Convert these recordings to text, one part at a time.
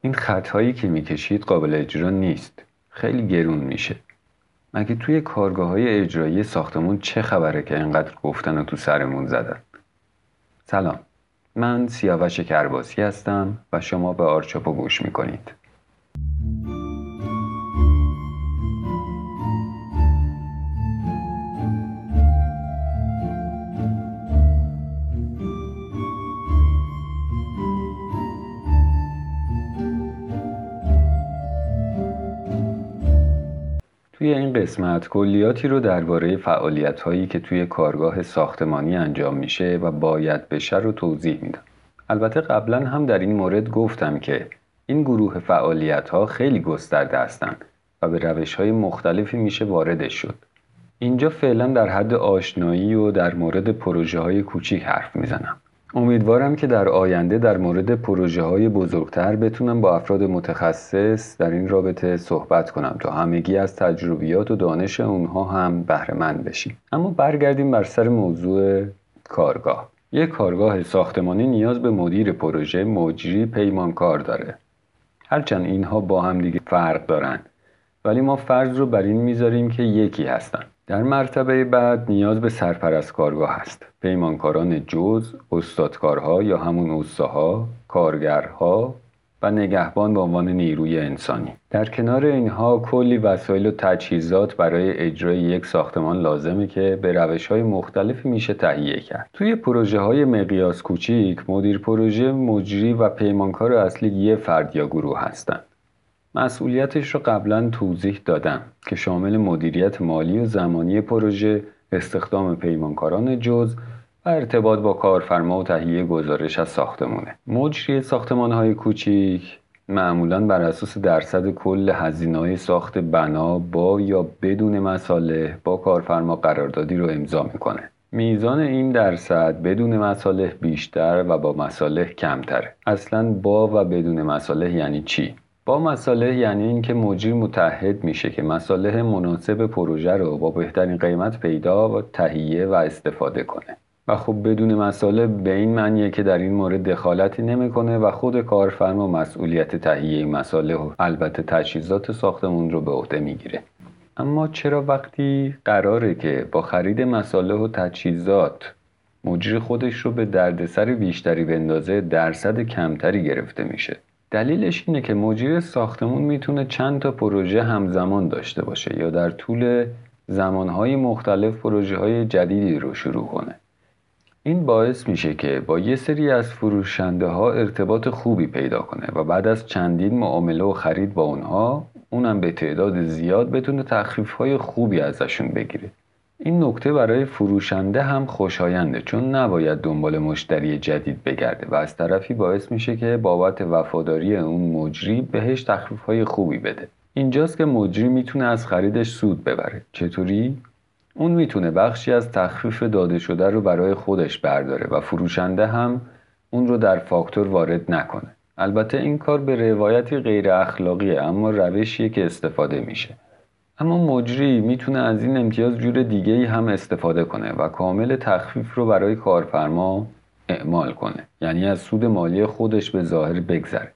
این خطهایی که می‌کشید قابل اجرا نیست. خیلی گرون میشه. مگه توی کارگاه های اجرایی ساختمون چه خبره که اینقدر گفتن و تو سرمون زدن؟ سلام. من سیاوش کرباسی هستم و شما به آرچاپو گوش می‌کنید. توی این قسمت کلیاتی رو درباره فعالیت هایی که توی کارگاه ساختمانی انجام میشه و باید بشه رو توضیح میدم. البته قبلا هم در این مورد گفتم که این گروه فعالیت ها خیلی گسترده هستند و به روش های مختلفی میشه واردش شد. اینجا فعلا در حد آشنایی و در مورد پروژه های کوچیک حرف می‌زنم. امیدوارم که در آینده در مورد پروژه های بزرگتر بتونم با افراد متخصص در این رابطه صحبت کنم تا همگی از تجربیات و دانش اونها هم بهرهمند بشیم. اما برگردیم بر سر موضوع کارگاه. یک کارگاه ساختمانی نیاز به مدیر پروژه مجری پیمانکار داره. هرچند اینها با هم دیگه فرق دارن ولی ما فرض رو بر این می‌ذاریم که یکی هستن. در مرتبه بعد نیاز به سرپرست کارگاه است. پیمانکاران جز، استادکارها یا همون اوستاها، کارگرها و نگهبان به عنوان نیروی انسانی. در کنار اینها کلی وسایل و تجهیزات برای اجرای یک ساختمان لازمه که به روش های مختلفی میشه تهیه کرد. توی پروژه های مقیاس کوچیک، مدیر پروژه مجری و پیمانکار اصلی یه فرد یا گروه هستند. مسئولیتش رو قبلا توضیح دادم که شامل مدیریت مالی و زمانی پروژه، استخدام پیمانکاران جز و ارتباط با کارفرما و تهیه گزارش از ساختمونه. مجری ساختمان های کوچیک معمولا بر اساس درصد کل هزینه های ساخت بنا با یا بدون مصالح با کارفرما قراردادی رو امضا می‌کنه. میزان این درصد بدون مصالح بیشتر و با مصالح کمتره. اصلا با و بدون مصالح یعنی چی؟ با مصالح یعنی اینکه مجری متحد میشه که مصالح مناسب پروژه رو با بهترین قیمت پیدا و تهیه و استفاده کنه. و خب بدون مصالح به این معنیه که در این مورد دخالتی نمی‌کنه و خود کارفرما مسئولیت تهیه مصالح و البته تجهیزات ساختمون رو به عهده می‌گیره. اما چرا وقتی قراره که با خرید مصالح و تجهیزات مجری خودش رو به دردسر بیشتری بندازه درصد کمتری گرفته میشه؟ دلیلش اینه که مجری ساختمون می‌تونه چند تا پروژه همزمان داشته باشه یا در طول زمانهای مختلف پروژه های جدیدی رو شروع کنه. این باعث میشه که با یه سری از فروشنده ها ارتباط خوبی پیدا کنه و بعد از چندین معامله و خرید با اونها اونم به تعداد زیاد بتونه تخفیف های خوبی ازشون بگیره. این نکته برای فروشنده هم خوشاینده چون نباید دنبال مشتری جدید بگرده و از طرفی باعث میشه که بابت وفاداری اون مجری بهش تخفیف های خوبی بده. اینجاست که مجری می‌تونه از خریدش سود ببره. چطوری؟ اون می‌تونه بخشی از تخفیف داده شده رو برای خودش برداره و فروشنده هم اون رو در فاکتور وارد نکنه. البته این کار به روایتی غیر اخلاقیه اما روشیه که استفاده میشه. اما مجری می‌تونه از این امتیاز جور دیگه ای هم استفاده کنه و کامل تخفیف رو برای کارفرما اعمال کنه یعنی از سود مالی خودش به ظاهر بگذره.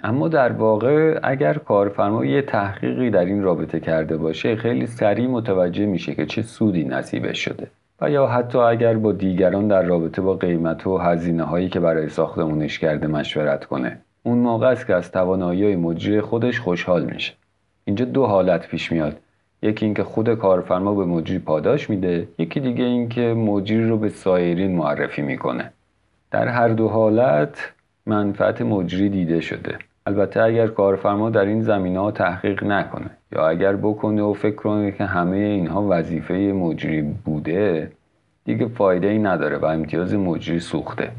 اما در واقع اگر کارفرما یه تحقیقی در این رابطه کرده باشه خیلی سریع متوجه میشه که چه سودی نصیبش شده. و یا حتی اگر با دیگران در رابطه با قیمت و هزینه هایی که برای ساختمونش کرده مشورت کنه اون موقع است که از توانایی مجری خودش خوشحال میشه. اینجا دو حالت پیش میاد. یکی اینکه خود کارفرما به مجری پاداش میده یکی دیگه اینکه مجری رو به سایرین معرفی می‌کنه. در هر دو حالت منفعت مجری دیده شده. البته اگر کارفرما در این زمینه ها تحقیق نکنه یا اگر بکنه و فکر کنه که همه اینها وظیفه مجری بوده دیگه فایده ای نداره و امتیاز مجری سوخته.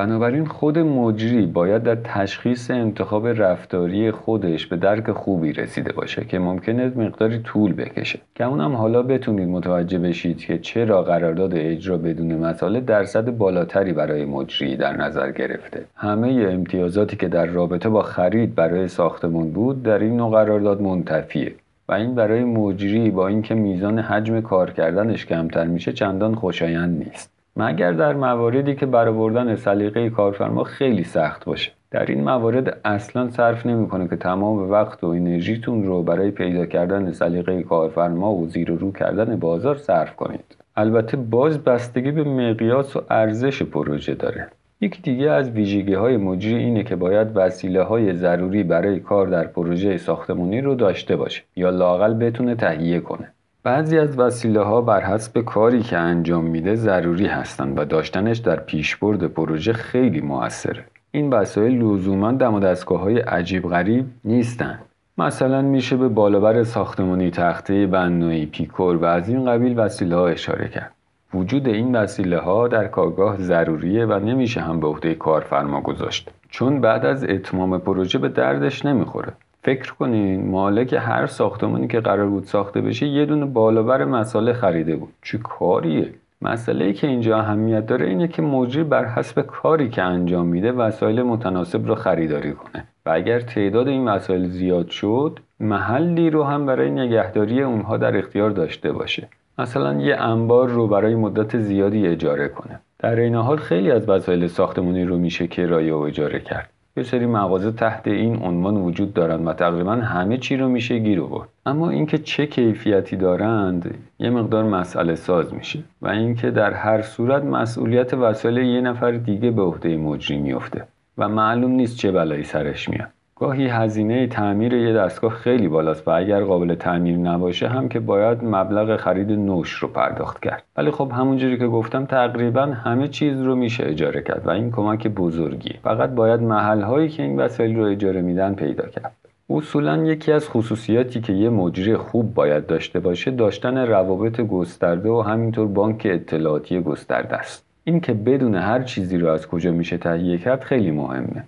بنابراین خود مجری باید در تشخیص انتخاب رفتاری خودش به درک خوبی رسیده باشه که ممکنه مقداری طول بکشه. که اونم حالا بتونید متوجه بشید که چرا قرارداد اجرا بدون مساله درصد بالاتری برای مجری در نظر گرفته. همه امتیازاتی که در رابطه با خرید برای ساختمون بود در این نوع قرارداد منتفیه و این برای مجری با اینکه میزان حجم کار کردنش کمتر میشه چندان خوشایند نیست. مگر در مواردی که برآوردن سلیقه کارفرما خیلی سخت باشه؟ در این موارد اصلا صرف نمی‌کنه که تمام وقت و انرژیتون رو برای پیدا کردن سلیقه کارفرما و زیر و رو کردن بازار صرف کنید. البته باز بستگی به مقیاس و ارزش پروژه داره. یک دیگه از ویژگی های مجری اینه که باید وسیله های ضروری برای کار در پروژه ساختمانی رو داشته باشه یا لاقل بتونه تهیه کنه. بعضی از وسیله ها بر حسب کاری که انجام میده ضروری هستند و داشتنش در پیشبرد پروژه خیلی موثره. این وسایل لزوما دم و دستگاه های عجیب غریب نیستن مثلا میشه به بالابر ساختمانی تخته بنایی پیکور و از این قبیل وسیله ها اشاره کرد. وجود این وسیله ها در کارگاه ضروریه و نمیشه هم به عهده کارفرما گذاشت چون بعد از اتمام پروژه به دردش نمی‌خوره. فکر کنین مالک هر ساختمانی که قرار بود ساخته بشه یه دونه بالابر مساله خریده بود. چه کاریه؟ مسئله ای که اینجا اهمیت داره اینه که مجری بر حسب کاری که انجام میده وسایل متناسب رو خریداری کنه. و اگر تعداد این وسایل زیاد شد محلی رو هم برای نگهداری اونها در اختیار داشته باشه. مثلا یه انبار رو برای مدت زیادی اجاره کنه. در این حال خیلی از وسایل ساختمانی رو میشه کرایه و اجاره کرد. یه سری مغازه تحت این عنوان وجود دارند و تقریبا همه چی رو میشه گیر آورد اما اینکه چه کیفیتی دارند یه مقدار مسئله ساز میشه و اینکه در هر صورت مسئولیت وسایل یه نفر دیگه به عهده مجری میفته و معلوم نیست چه بلایی سرش میاد. گاهی هزینه تعمیر یه دستگاه خیلی بالاست و اگر قابل تعمیر نباشه هم که باید مبلغ خرید نوش رو پرداخت کرد. ولی خب همونجوری که گفتم تقریبا همه چیز رو میشه اجاره کرد و این کمک بزرگی فقط باید محل هایی که این وسایل رو اجاره میدن پیدا کرد. اصولا یکی از خصوصیاتی که یه مجری خوب باید داشته باشه داشتن روابط گسترده و همینطور بانک اطلاعاتی گسترده است. این که بدون هر چیزی رو از کجا میشه تهیه کرد خیلی مهمه.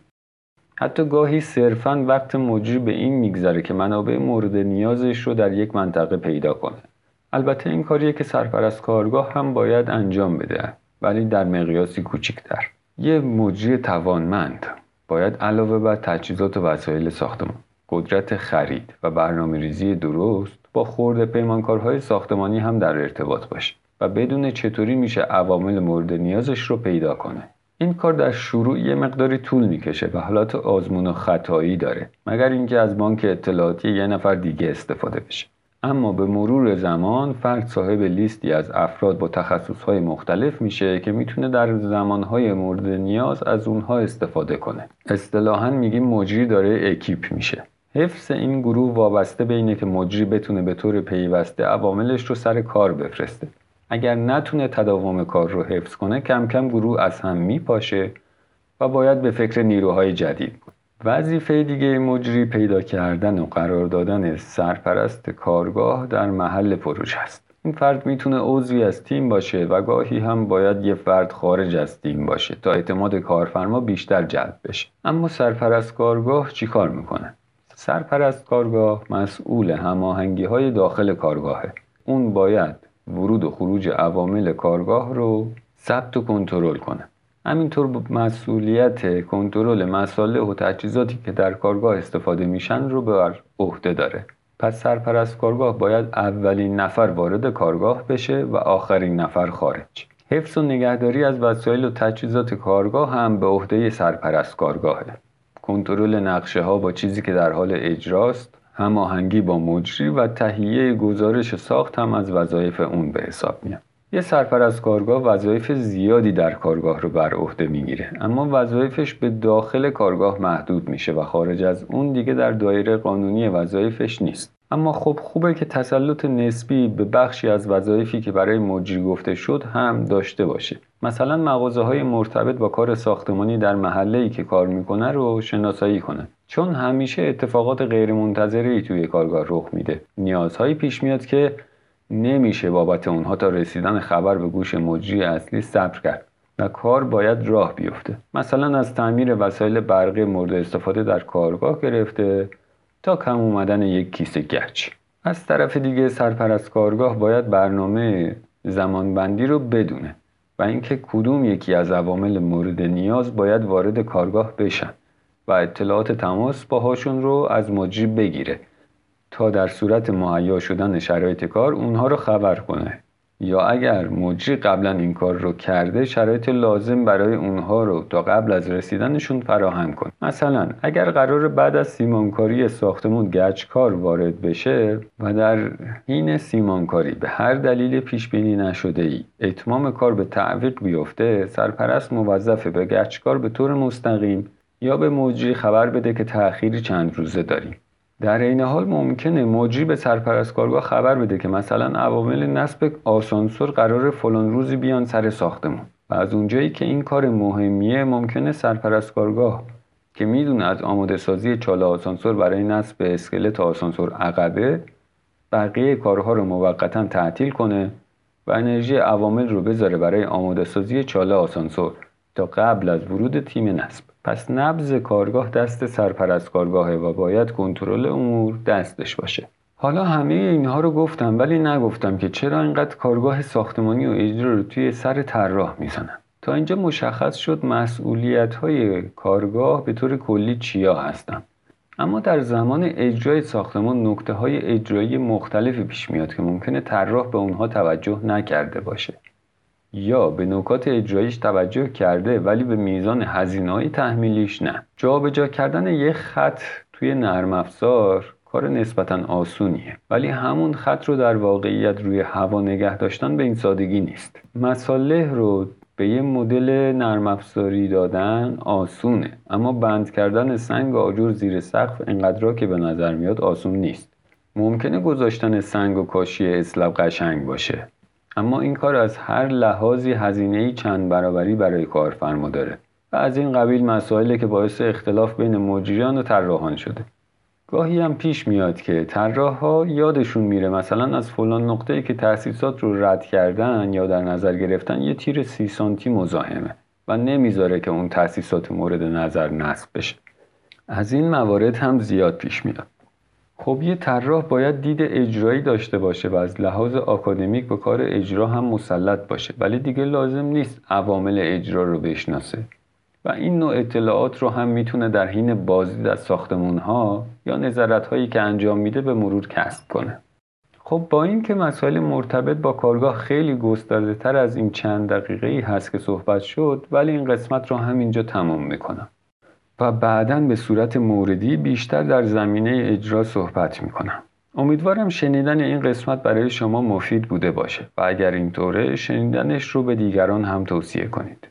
حتی گاهی صرفا وقت مجری به این میگذره که منابع مورد نیازش رو در یک منطقه پیدا کنه. البته این کاریه که سرپرست کارگاه هم باید انجام بده ولی در مقیاسی کوچکتر. یه مجری توانمند باید علاوه بر تجهیزات و وسایل ساختمان قدرت خرید و برنامه ریزی درست با خورده پیمانکارهای ساختمانی هم در ارتباط باشه و بدون چطوری میشه عوامل مورد نیازش رو پیدا کنه. این کار در شروع یه مقداری طول می‌کشه و حالات آزمون و خطایی داره مگر اینکه از بانک اطلاعاتی یه نفر دیگه استفاده بشه. اما به مرور زمان فرد صاحب لیستی از افراد با تخصصهای مختلف میشه که می‌تونه در زمانهای مورد نیاز از اونها استفاده کنه. اصطلاحا میگیم مجری داره اکیپ میشه. حفظ این گروه وابسته به اینه که مجری بتونه به طور پیوسته عواملش رو سر کار بفرسته. اگر نتونه تداوم کار رو حفظ کنه کم کم گروه از هم میپاشه و باید به فکر نیروهای جدید بود. وظیفه دیگه مجری پیدا کردن و قرار دادن سرپرست کارگاه در محل پروژه است. این فرد می‌تونه عضوی از تیم باشه و گاهی هم باید یه فرد خارج از تیم باشه تا اعتماد کارفرما بیشتر جلب بشه. اما سرپرست کارگاه چیکار می‌کنه؟ سرپرست کارگاه مسئول هماهنگی های داخل کارگاهه. اون باید ورود و خروج عوامل کارگاه رو ثبت و کنترل کنه. همینطور مسئولیت کنترل مساله و تجهیزاتی که در کارگاه استفاده میشن رو بر عهده داره. پس سرپرست کارگاه باید اولین نفر وارد کارگاه بشه و آخرین نفر خارج. حفظ و نگهداری از وسایل و تجهیزات کارگاه هم به عهده سرپرست کارگاهه. کنترل نقشه ها با چیزی که در حال اجراست هماهنگی با مجری و تهیه گزارش ساخت هم از وظایف اون به حساب میاد. یه سرپرست کارگاه وظایف زیادی در کارگاه رو بر عهده می‌گیره اما وظایفش به داخل کارگاه محدود میشه و خارج از اون دیگه در دایره قانونی وظایفش نیست. اما خب خوبه که تسلط نسبی به بخشی از وظایفی که برای مجری گفته شد هم داشته باشه. مثلا مغازه های مرتبط با کار ساختمانی در محله ای که کار می‌کنه رو شناسایی کنه. چون همیشه اتفاقات غیرمنتظره توی کارگاه رخ میده. نیازهایی پیش میاد که نمیشه بابت اونها تا رسیدن خبر به گوش مجری اصلی صبر کرد و کار باید راه بیفته. مثلا از تعمیر وسایل برقی مورد استفاده در کارگاه گرفته تا کم اومدن یک کیسه گچ. از طرف دیگه سرپرست کارگاه باید برنامه زمانبندی رو بدونه و اینکه کدوم یکی از عوامل مورد نیاز باید وارد کارگاه بشن. و اطلاعات تماس باهاشون رو از مجری بگیره تا در صورت مهیا شدن شرایط کار اونها رو خبر کنه. یا اگر مجری قبلا این کار رو کرده شرایط لازم برای اونها رو تا قبل از رسیدنشون فراهم کن. مثلا اگر قرار بعد از سیمانکاری ساختمون گچکار وارد بشه و در حین سیمانکاری به هر دلیل پیش بینی نشده ای اتمام کار به تعویق بیفته سرپرست موظفه به گچکار به طور مستقیم یا به مجری خبر بده که تأخیری چند روزه داریم. در این حال ممکنه مجری به سرپرست کارگاه خبر بده که مثلا عوامل نصب آسانسور قرار فلان روزی بیان سر ساختمون. و از اونجایی که این کار مهمیه ممکنه سرپرست کارگاه که می‌دونه از آماده سازی چاله آسانسور برای نصب اسکلت آسانسور عقبه بقیه کارها رو موقتا تعطیل کنه و انرژی عوامل رو بذاره برای آماده سازی چاله آسانسور. تا قبل از ورود تیم نصب. پس نبز کارگاه دست سرپرست کارگاهه و باید کنترل امور دستش باشه. حالا همه اینها رو گفتم ولی نگفتم که چرا اینقدر کارگاه ساختمانی و اجرا رو توی سر طراح می‌زنن. تا اینجا مشخص شد مسئولیت های کارگاه به طور کلی چیا هستن. اما در زمان اجرای ساختمان نکته های اجرایی مختلفی پیش میاد که ممکنه طراح به اونها توجه نکرده باشه. یا به نکات اجراییش توجه کرده ولی به میزان هزینه های تحمیلیش نه. جابجا کردن یک خط توی نرم افزار کار نسبتا آسونیه. ولی همون خط رو در واقعیت روی هوا نگه داشتن به این سادگی نیست. مساله رو به یه مدل نرم افزاری دادن آسونه. اما بند کردن سنگ آجر زیر سقف انقدر که به نظر میاد آسون نیست. ممکنه گذاشتن سنگ و کاشی اسلب قشنگ باشه. اما این کار از هر لحاظی هزینه چند برابری برای کارفرما داره. و از این قبیل مسائلی که باعث اختلاف بین مجریان و طراحان شده. گاهی هم پیش میاد که ها یادشون میره مثلا از فلان نقطه‌ای که تأسیسات رو رد کردن یا در نظر گرفتن یه تیر سی سانتی مزاحمه و نمی‌ذاره که اون تأسیسات مورد نظر نصب بشه. از این موارد هم زیاد پیش میاد. خب یه طراح باید دید اجرایی داشته باشه و از لحاظ آکادمیک به کار اجرا هم مسلط باشه. ولی دیگه لازم نیست عوامل اجرا رو بشناسه. و این نوع اطلاعات رو هم می‌تونه در حین بازدید از ساختمون ها یا نظرت هایی که انجام میده به مرور کسب کنه. خب با اینکه مسائل مرتبط با کارگاه خیلی گسترده تر از این چند دقیقه ای هست که صحبت شد ولی این قسمت رو همینجا تمام می‌کنم. و بعدا به صورت موردی بیشتر در زمینه اجرا صحبت می‌کنم. امیدوارم شنیدن این قسمت برای شما مفید بوده باشه و اگر اینطوره شنیدنش رو به دیگران هم توصیه کنید.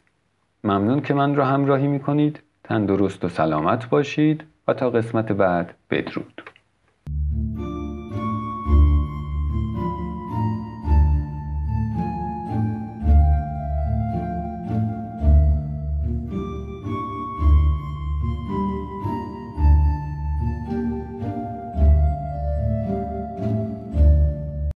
ممنون که من را همراهی می‌کنید. تندرست و سلامت باشید و تا قسمت بعد بدرود.